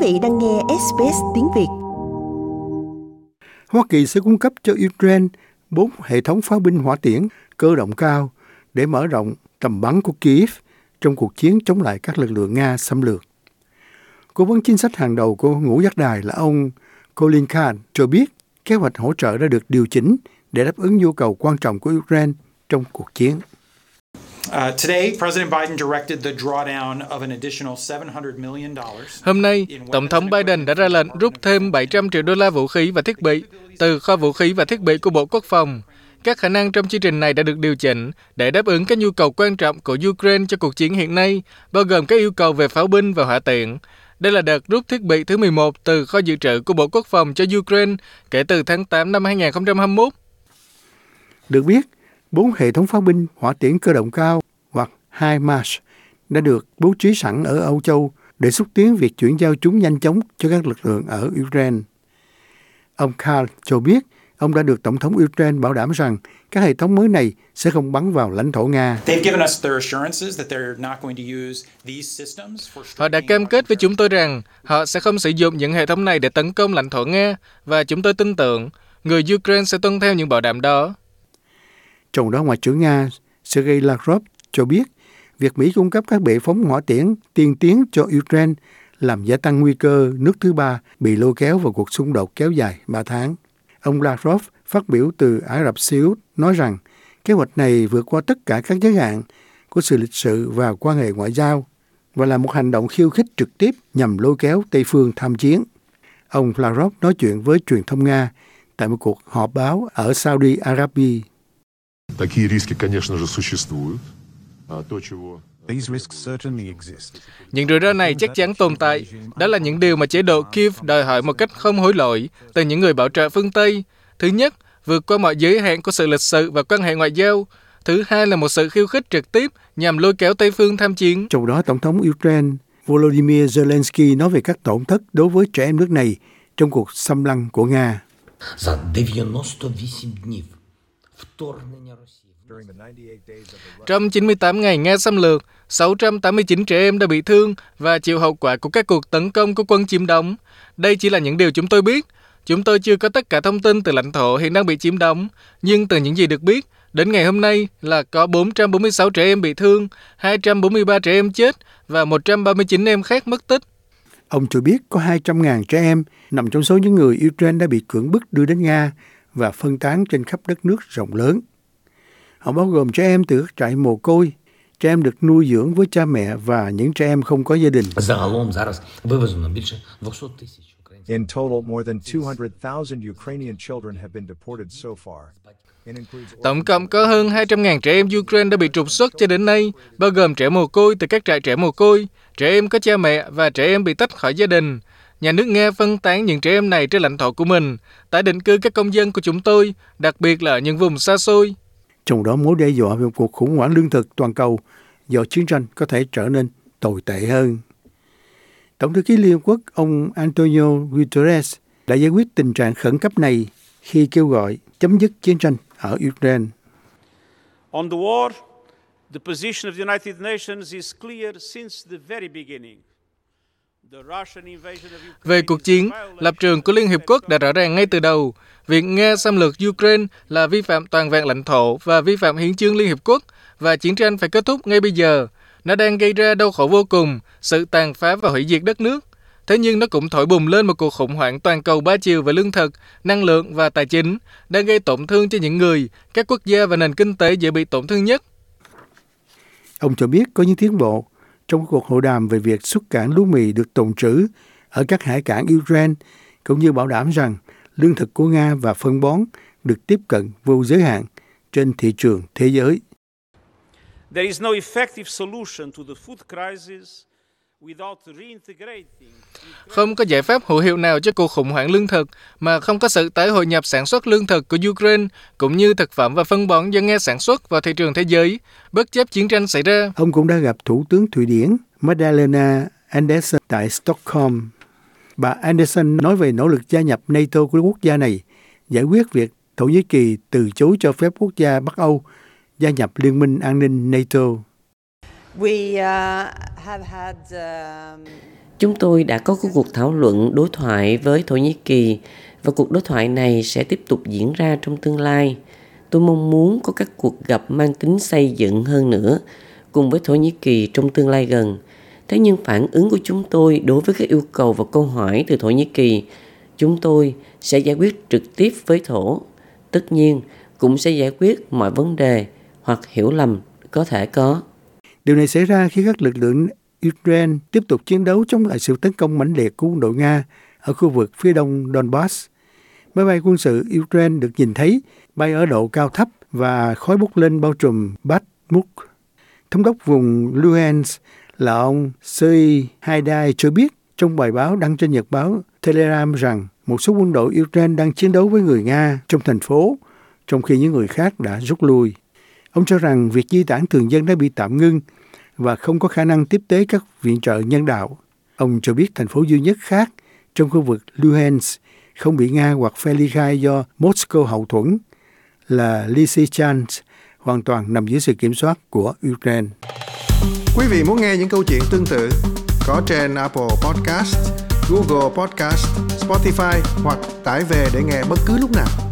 vị đang nghe SBS tiếng Việt. Hoa Kỳ sẽ cung cấp cho Ukraine bốn hệ thống pháo binh hỏa tiễn cơ động cao để mở rộng tầm bắn của Kiev trong cuộc chiến chống lại các lực lượng Nga xâm lược. Cố vấn chính sách hàng đầu của ngũ giác đài là ông Colin Khan cho biết kế hoạch hỗ trợ đã được điều chỉnh để đáp ứng nhu cầu quan trọng của Ukraine trong cuộc chiến. Hôm nay, Tổng thống Biden đã ra lệnh rút thêm 700 triệu đô la vũ khí và thiết bị từ kho vũ khí và thiết bị của Bộ Quốc phòng. Các khả năng trong chương trình này đã được điều chỉnh để đáp ứng các nhu cầu quan trọng của Ukraine cho cuộc chiến hiện nay, bao gồm các yêu cầu về pháo binh và hỏa tiện. Đây là đợt rút thiết bị thứ 11 từ kho dự trữ của Bộ Quốc phòng cho Ukraine kể từ tháng 8 năm 2021. Được biết, bốn hệ thống pháo binh hỏa tiễn cơ động cao hoặc HIMARS đã được bố trí sẵn ở Âu Châu để xúc tiến việc chuyển giao chúng nhanh chóng cho các lực lượng ở Ukraine. Ông Karl cho biết ông đã được Tổng thống Ukraine bảo đảm rằng các hệ thống mới này sẽ không bắn vào lãnh thổ Nga. Họ đã cam kết với chúng tôi rằng họ sẽ không sử dụng những hệ thống này để tấn công lãnh thổ Nga và chúng tôi tin tưởng người Ukraine sẽ tuân theo những bảo đảm đó. Trong đó Ngoại trưởng Nga Sergei Lavrov cho biết, việc Mỹ cung cấp các bệ phóng hỏa tiễn tiên tiến cho Ukraine làm gia tăng nguy cơ nước thứ ba bị lôi kéo vào cuộc xung đột kéo dài 3 tháng. Ông Lavrov phát biểu từ Ả Rập Xê Út nói rằng, kế hoạch này vượt qua tất cả các giới hạn của sự lịch sự và quan hệ ngoại giao và là một hành động khiêu khích trực tiếp nhằm lôi kéo Tây phương tham chiến. Ông Lavrov nói chuyện với truyền thông Nga tại một cuộc họp báo ở Saudi Arabia. Такие риски, конечно же, существуют. То, чего những rủi ro này chắc chắn tồn tại. Đó là những điều mà chế độ Kiev đòi hỏi một cách không hối lỗi từ những người bảo trợ phương Tây. Thứ nhất, vượt qua mọi giới hạn của sự lịch sự và quan hệ ngoại giao. Thứ hai là một sự khiêu khích trực tiếp nhằm lôi kéo Tây phương tham chiến. Trong đó, Tổng thống Ukraine Volodymyr Zelensky nói về các tổn thất đối với trẻ em nước này trong cuộc xâm lăng của Nga. За 98 днів вторгнення Росії trong 98 ngày Nga xâm lược, 689 trẻ em đã bị thương và chịu hậu quả của các cuộc tấn công của quân chiếm đóng. Đây chỉ là những điều chúng tôi biết. Chúng tôi chưa có tất cả thông tin từ lãnh thổ hiện đang bị chiếm đóng, nhưng từ những gì được biết, đến ngày hôm nay là có 446 trẻ em bị thương, 243 trẻ em chết và 139 em khác mất tích. Ông cho biết có 200.000 trẻ em nằm trong số những người Ukraine đã bị cưỡng bức đưa đến Nga và phân tán trên khắp đất nước rộng lớn. Họ bao gồm trẻ em từ các trại mồ côi, trẻ em được nuôi dưỡng với cha mẹ và những trẻ em không có gia đình. In total, more than 200,000 Ukrainian children have been deported so far. Tổng cộng có hơn 200.000 trẻ em Ukraine đã bị trục xuất cho đến nay, bao gồm trẻ mồ côi từ các trại trẻ mồ côi, trẻ em có cha mẹ và trẻ em bị tách khỏi gia đình. Nhà nước Nga phân tán những trẻ em này trên lãnh thổ của mình, tái định cư các công dân của chúng tôi, đặc biệt là ở những vùng xa xôi trong đó mối đe dọa về một cuộc khủng hoảng lương thực toàn cầu do chiến tranh có thể trở nên tồi tệ hơn. Tổng thư ký Liên Hợp Quốc ông Antonio Guterres đã giải quyết tình trạng khẩn cấp này khi kêu gọi chấm dứt chiến tranh ở Ukraine. On the war, the position of the United Nations is clear since the very beginning. Về cuộc chiến, lập trường của Liên Hiệp Quốc đã rõ ràng ngay từ đầu. Việc Nga xâm lược Ukraine là vi phạm toàn vẹn lãnh thổ và vi phạm hiến chương Liên Hiệp Quốc và chiến tranh phải kết thúc ngay bây giờ. Nó đang gây ra đau khổ vô cùng, sự tàn phá và hủy diệt đất nước. Thế nhưng nó cũng thổi bùng lên một cuộc khủng hoảng toàn cầu ba chiều về lương thực, năng lượng và tài chính, đang gây tổn thương cho những người, các quốc gia và nền kinh tế dễ bị tổn thương nhất. Ông cho biết có những tiến bộ trong cuộc hội đàm về việc xuất cảng lúa mì được tồn trữ ở các hải cảng Ukraine, cũng như bảo đảm rằng lương thực của Nga và phân bón được tiếp cận vô giới hạn trên thị trường thế giới. There is no effective solution to the food crisis không có giải pháp hữu hiệu nào cho cuộc khủng hoảng lương thực mà không có sự tái hội nhập sản xuất lương thực của Ukraine cũng như thực phẩm và phân bón do Nga sản xuất vào thị trường thế giới, bất chấp chiến tranh xảy ra. Ông cũng đã gặp Thủ tướng Thụy Điển Magdalena Andersson tại Stockholm. Bà Andersson nói về nỗ lực gia nhập NATO của quốc gia này, giải quyết việc Thổ Nhĩ Kỳ từ chối cho phép quốc gia Bắc Âu gia nhập Liên minh an ninh NATO. We uh, have had um, Chúng tôi đã có cuộc thảo luận đối thoại với Thổ Nhĩ Kỳ và cuộc đối thoại này sẽ tiếp tục diễn ra trong tương lai. Tôi mong muốn có các cuộc gặp mang tính xây dựng hơn nữa cùng với Thổ Nhĩ Kỳ trong tương lai gần. Thế nhưng phản ứng của chúng tôi đối với các yêu cầu và câu hỏi từ Thổ Nhĩ Kỳ, chúng tôi sẽ giải quyết trực tiếp với Thổ. Tất nhiên, cũng sẽ giải quyết mọi vấn đề hoặc hiểu lầm có thể có. Điều này xảy ra khi các lực lượng Ukraine tiếp tục chiến đấu chống lại sự tấn công mãnh liệt của quân đội Nga ở khu vực phía đông Donbass. Máy bay quân sự Ukraine được nhìn thấy bay ở độ cao thấp và khói bốc lên bao trùm Bakhmut. Thống đốc vùng Luhansk là ông Serhiy Haidai cho biết trong bài báo đăng trên nhật báo Telegram rằng một số quân đội Ukraine đang chiến đấu với người Nga trong thành phố, trong khi những người khác đã rút lui. Ông cho rằng việc di tản thường dân đã bị tạm ngưng và không có khả năng tiếp tế các viện trợ nhân đạo. Ông cho biết thành phố duy nhất khác trong khu vực Luhansk không bị Nga hoặc phe ly khai do Moscow hậu thuẫn là Lysychansk hoàn toàn nằm dưới sự kiểm soát của Ukraine. Quý vị muốn nghe những câu chuyện tương tự có trên Apple Podcast, Google Podcast, Spotify hoặc tải về để nghe bất cứ lúc nào.